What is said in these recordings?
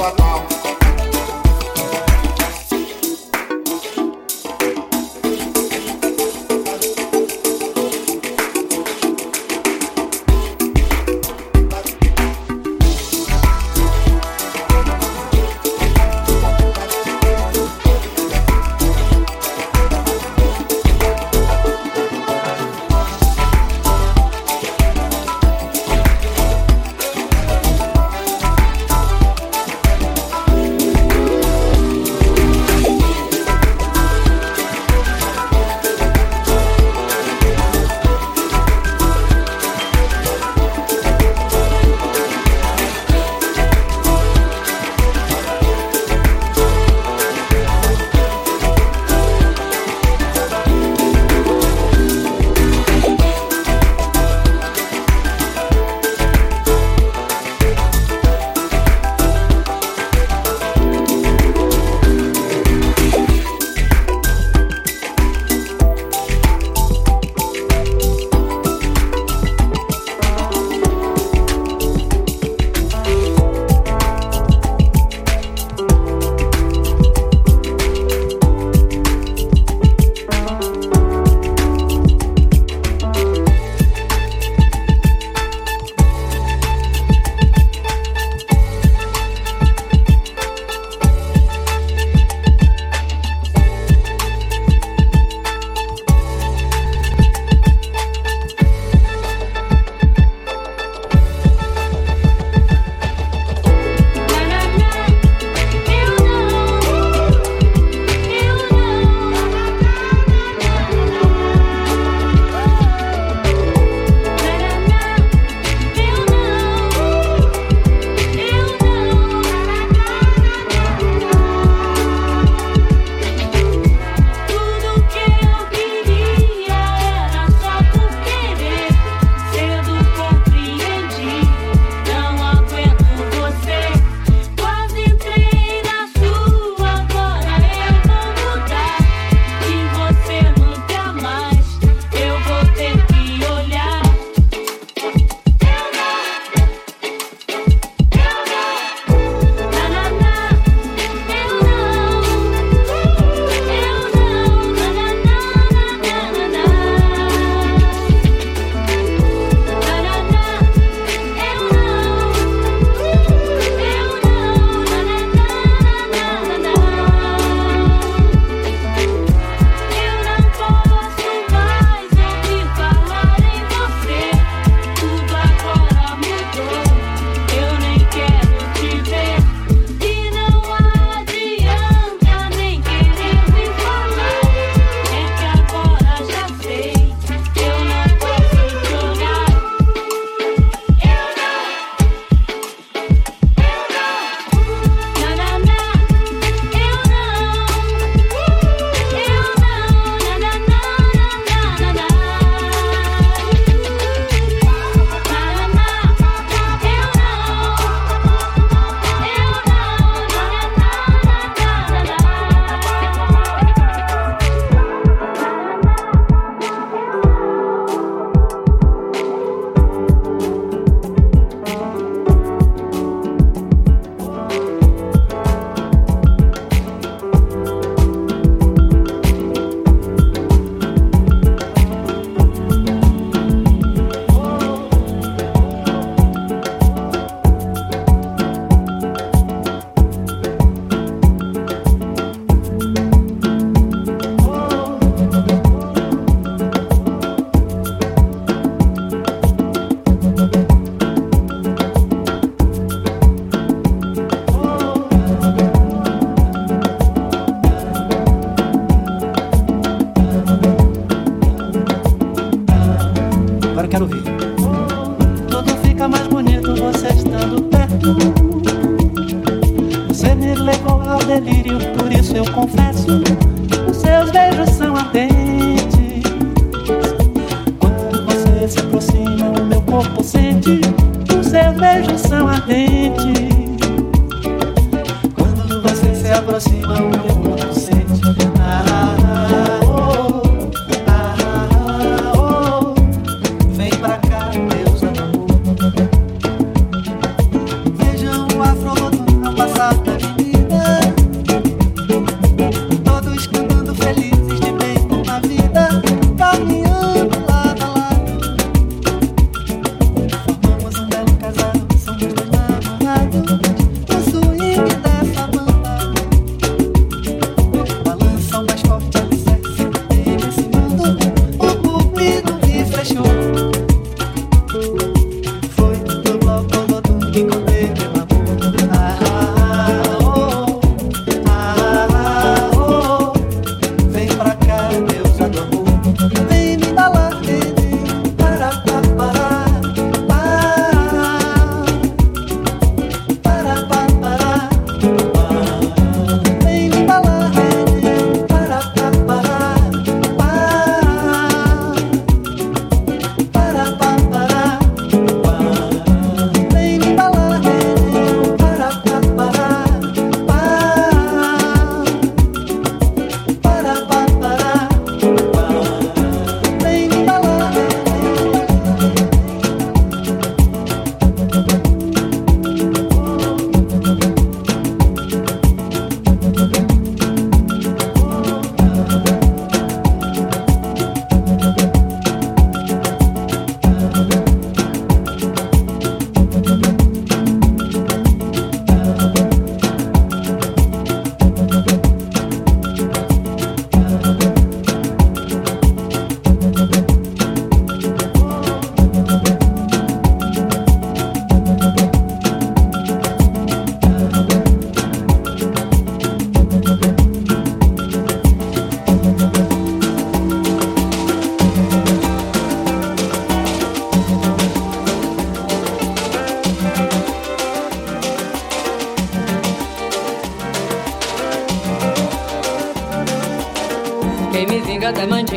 What?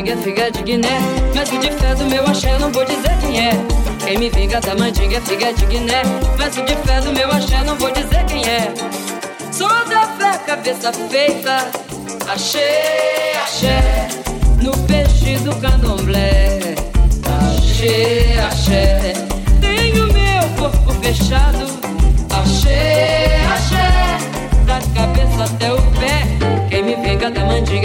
mandinga, figa de Guiné. Mas o de fé do meu axé, não vou dizer quem é. Quem me vinga da mandinga, é figa de Guiné. Mas o de fé do meu axé, não vou dizer quem é. Sou da fé, cabeça feita. Achei, axé, no peixe do candomblé. Achei, axé, tenho meu corpo fechado. Achei, axé, da cabeça até o pé. Quem me vinga da mandinga.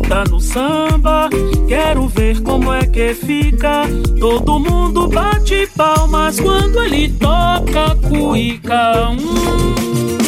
Tá no samba, quero ver como é que fica. Todo mundo bate palmas quando ele toca cuica. Hum.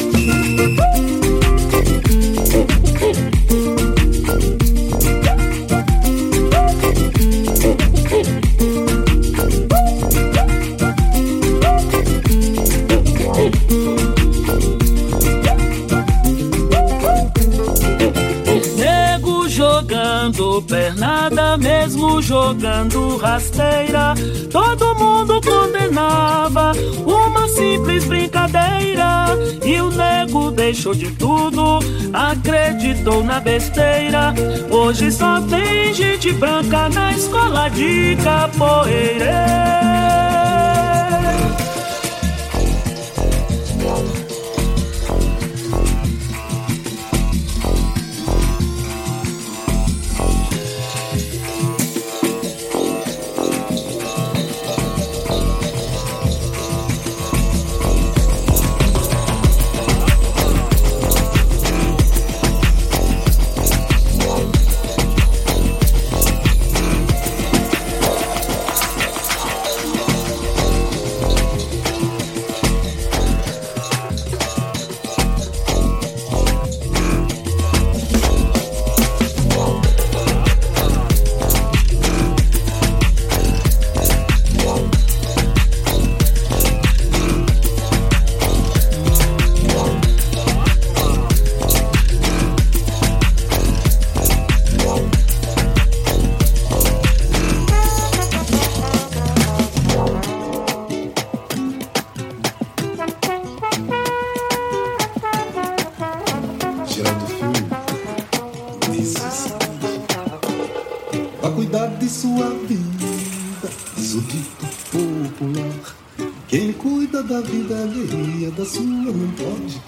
Pernada, mesmo jogando rasteira. Todo mundo condenava uma simples brincadeira. E o nego deixou de tudo, acreditou na besteira. Hoje só tem gente branca na escola de capoeira. da vida alheia da sua não pode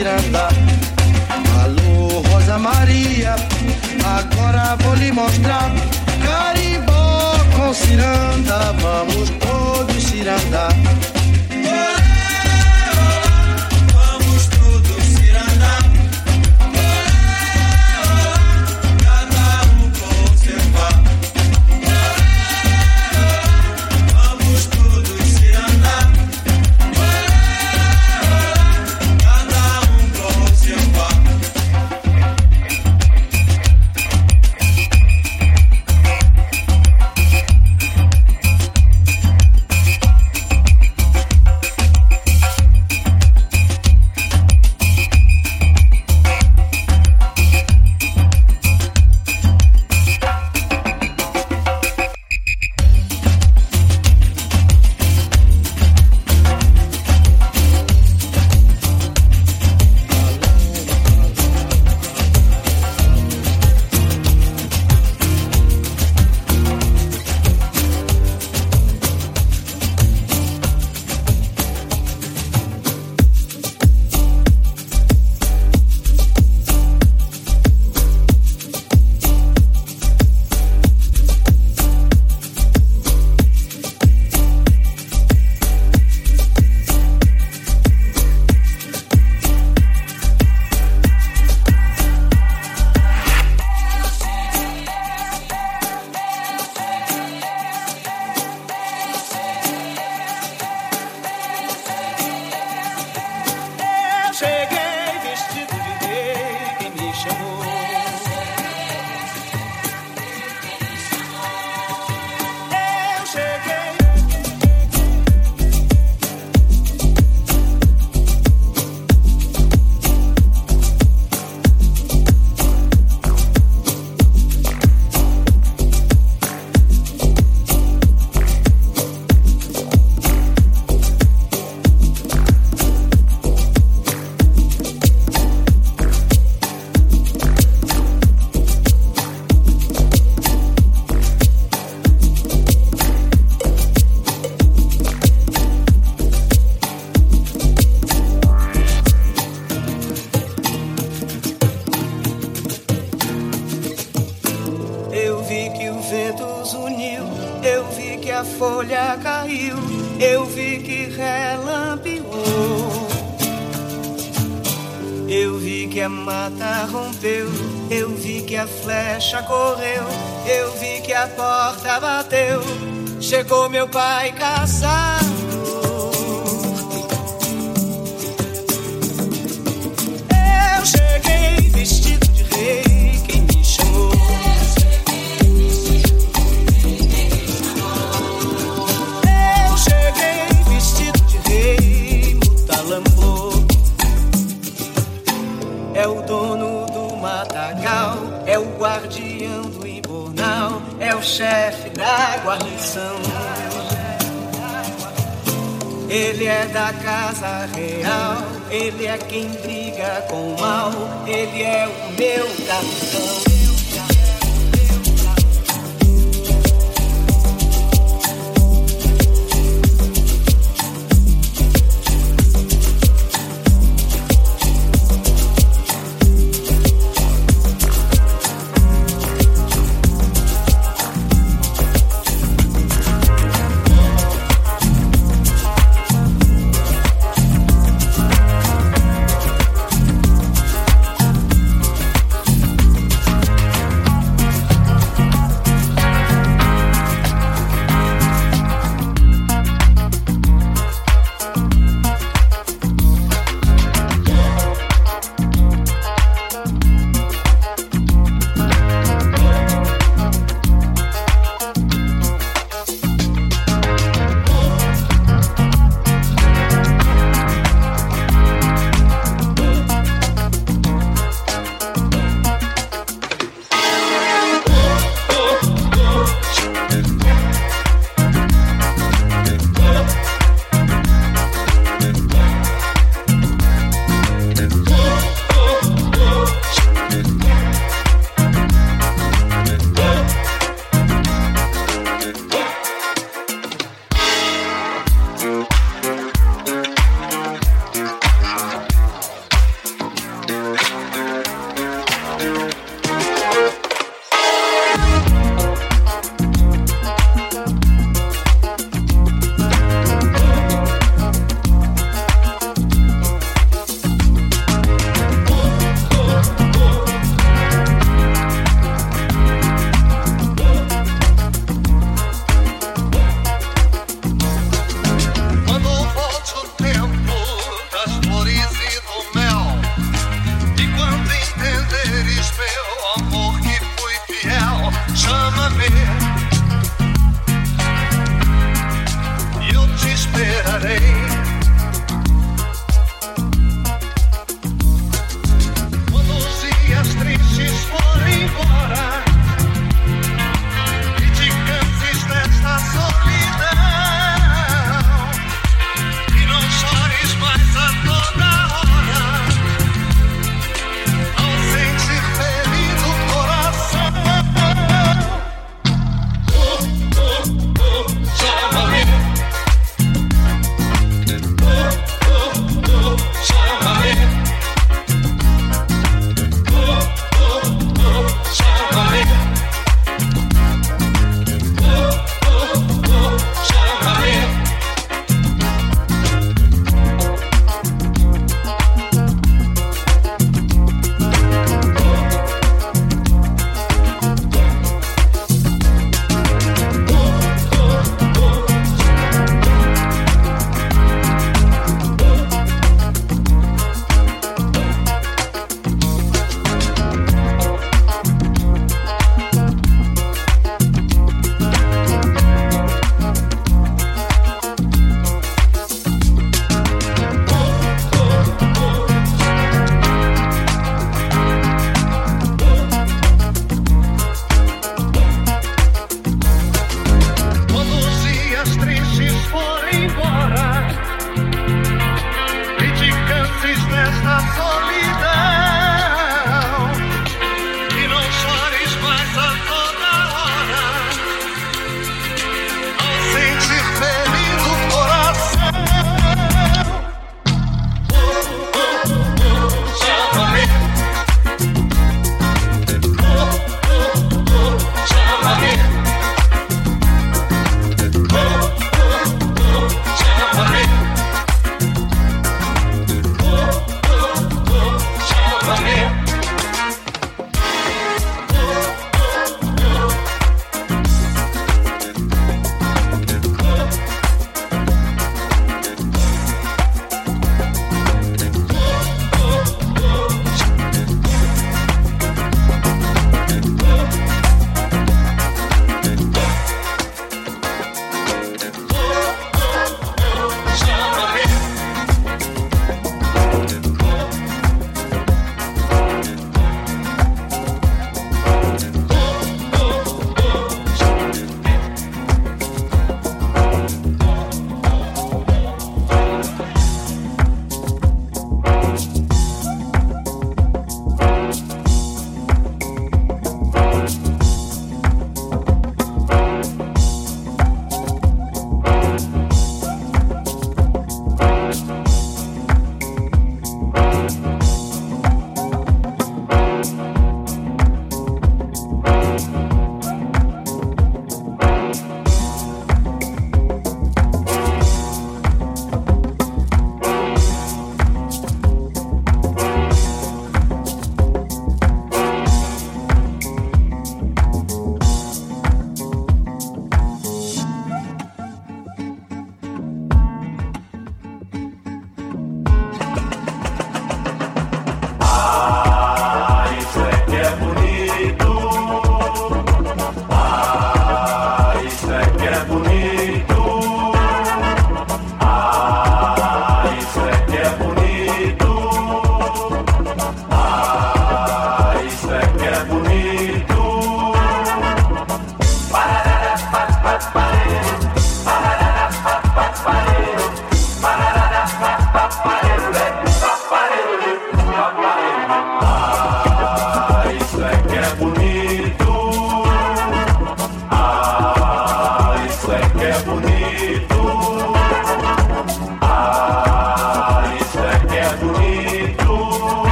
Miranda. Alô, Rosa Maria, agora vou lhe mostrar. Carimbó com ciranda, vamos todos cirandar. like I.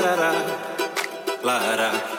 la ra ra, la ra.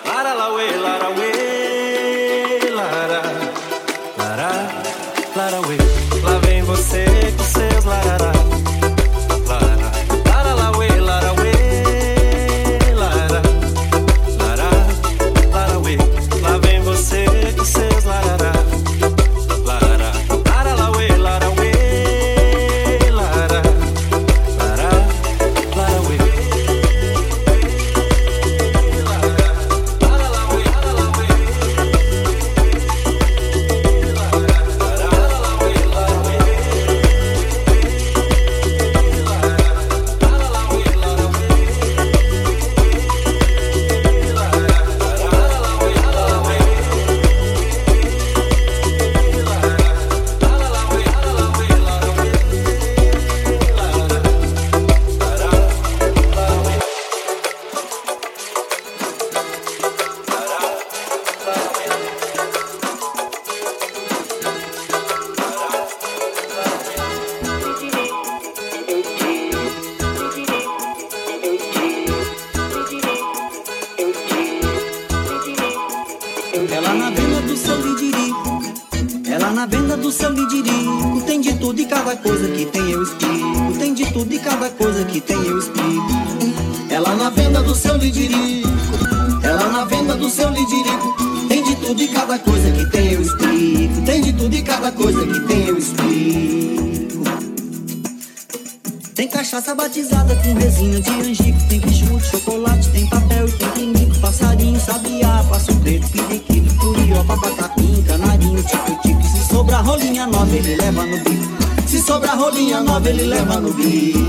Ele leva no bico. Se sobrar rolinha nova, ele leva no bico.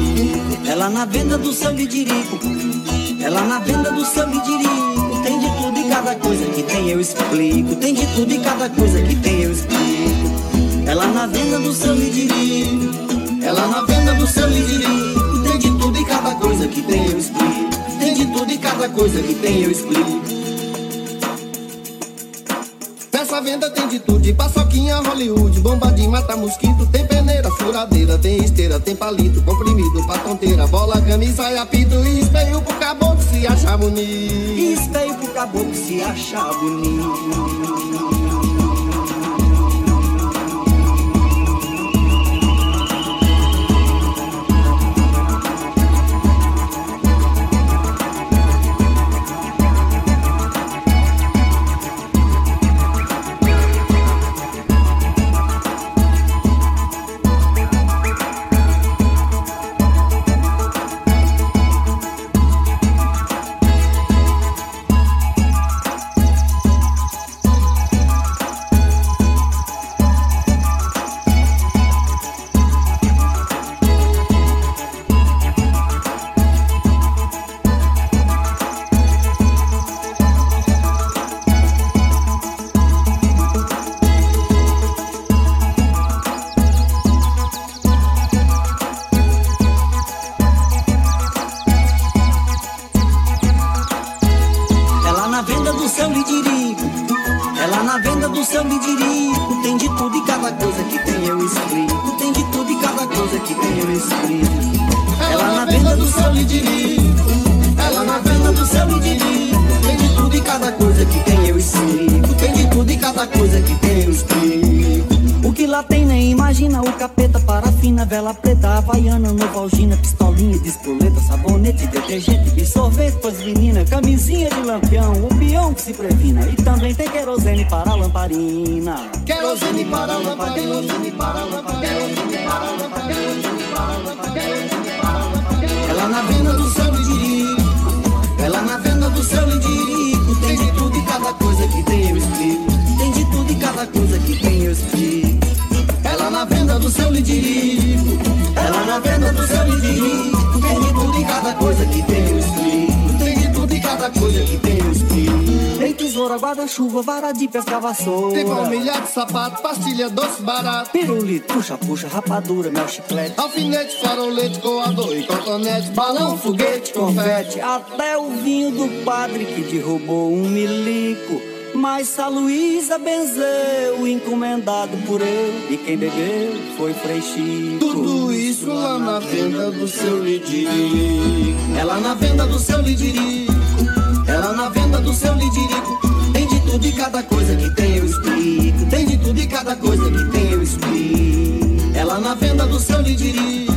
Ela na venda do seu lidirico. Ela na venda do seu lidirico. Tem de tudo e cada coisa que tem, eu explico. Tem de tudo e cada coisa que tem, eu explico. Ela na venda do seu lidirico. Ela na venda do seu lidirico. Tem de tudo e cada coisa que tem, eu explico. Tem de tudo e cada coisa que tem, eu explico. Nessa venda tem de tudo, de paçoquinha Hollywood, bomba de mata mosquito, tem peneira, furadeira, tem esteira, tem palito, comprimido pra tonteira, bola, camisa e apito, e espelho pro caboclo se achar bonito. Espelho pro caboclo se achar bonito. Tem, de tudo e cada coisa que tem, eu explico. Ela na venda do seu lidirico. Ela na venda do seu lidirico. Tem de tudo e cada coisa que tem, eu explico. Tem de tudo e cada coisa que tem, eu explico. O que lá tem nem imagina o capeta, parafina, vela preta, havaiana, novalgina, pistolinha de espoleta, sabonete, detergente, bisorvete pras meninas, camisinha de lampião, o peão que se previna. E também tem querosene para a lamparina. Querosene para a lâmpada, querosene para a lâmpada, querosene para a lâmpada, querosene para a lâmpada, querosene para a lâmpada. Ela na venda do seu lidirico, ela na venda do seu lidirico, tem de tudo e cada coisa que tem, eu explico. Tem de tudo e cada coisa que tem, eu explico. Ela na venda do seu lidirico, ela na venda do seu lidirico, tesoura, guarda-chuva, vara de pescar vassoura. Tem palmilha de sapato, pastilha doce barato. Pirulito, puxa, puxa, rapadura, mel, chiclete. Alfinete, farolete, coador e cotonete. Balão, foguete, confete, até o vinho do padre que derrubou um milico. Mas a Luísa benzeu, encomendado por eu, e quem bebeu foi Frei Chico. Tudo isso lá na venda do seu lidirico. Ela na venda do seu lidirico, ela na venda do seu lidirico. Tudo e cada coisa que tem, eu explico. Tem de tudo e cada coisa que tem, eu explico. Ela na venda do seu lidirico,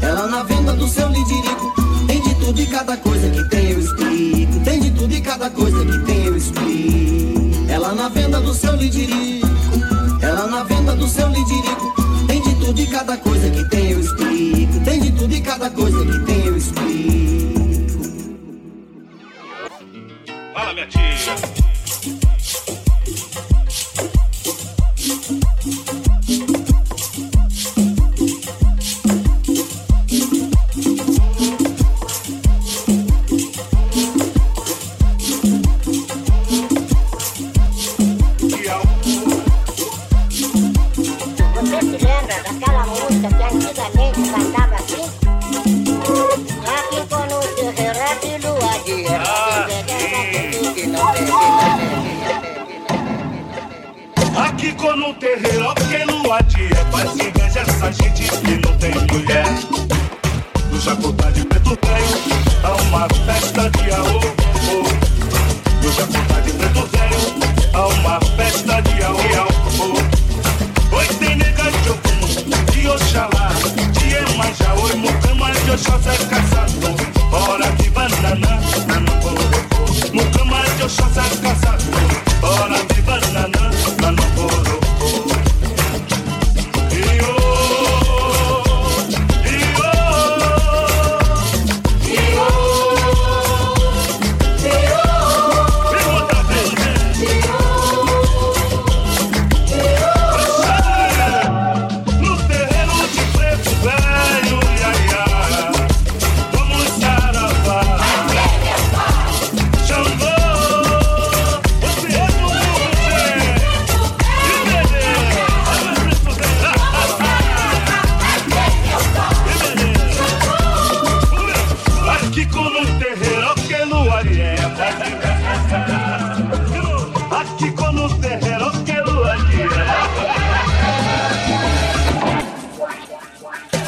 ela na venda do seu lidirico. Tem de tudo e cada coisa que tem, eu explico. Tem de tudo e cada coisa que tem, eu explico. Ela na venda do seu lidirico, ela na venda do seu lidirico. Tem de tudo e cada coisa que tem, eu explico. Tem de tudo e cada coisa que tem, eu explico. Fala, minha tia. Thank you.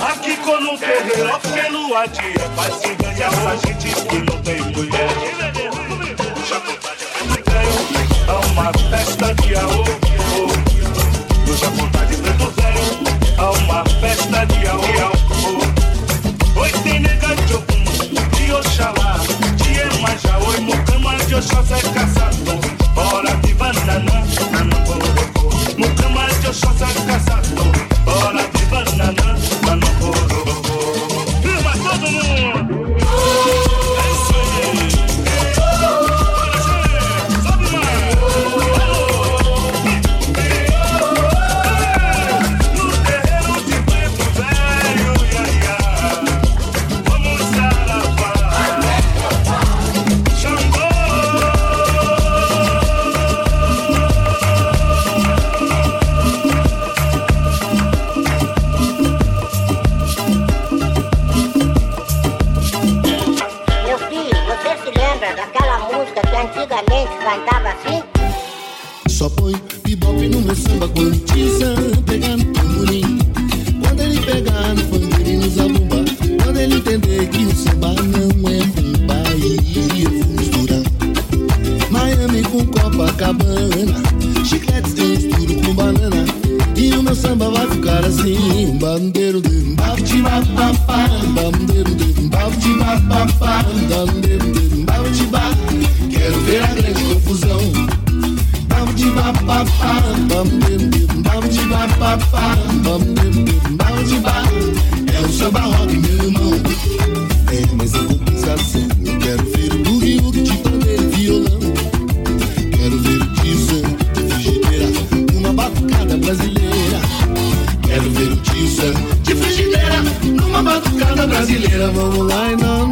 Aqui quando o terreiro pelo adiante Vai é se ganhar pra gente que não tem mulher. Né? É uma festa de aô oh, No tá de Preto É uma festa de aô. Oi tem nega de Ogum, de Oxalá De Emanjá, oi Mucama de Oxóssi é Agora vamos lá e não.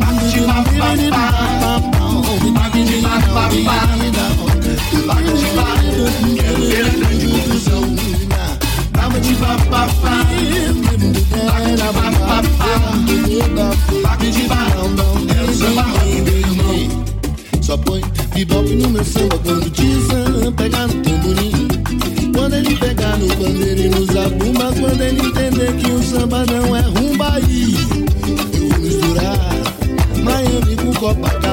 Quero ver a grande confusão. Tava de papapá. Tava de papapá. Tava de barão. Quero samba rock, meu irmão. Só põe bebop no meu samba quando dizem pega no tamborim. Quando ele pega no pandeiro e nos abumba, quando ele entender que o samba não é up.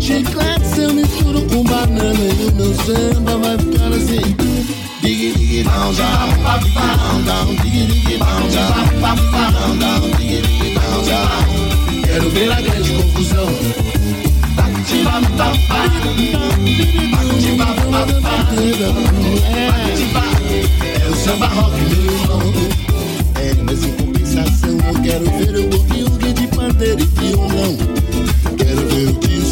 Chiclete eu misturo com banana e o meu samba vai ficar assim. Dig dig down down, down down, dig dig down down, down down, dig dig down down. Quero ver a grande confusão. É o samba rock, meu irmão. É, mas em compensação eu quero ver o Boogie de pandeiro e violão. Quero ver o que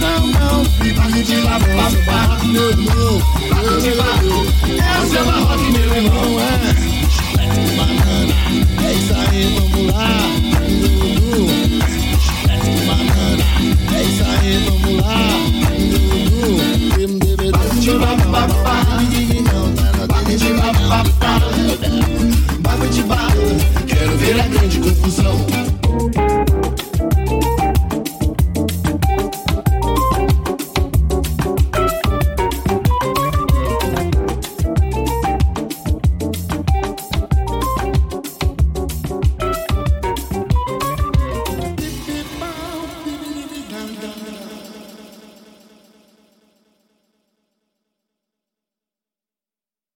não, não. Bate de lá, papá, meu irmão. Bate de é o seu meu irmão, é. Chulete com é isso aí, vamos lá. Dudu, chulete é isso aí, vamos lá. Dudu, bate de lá, papá, de lá, papá, de lá. Quero ver a grande confusão.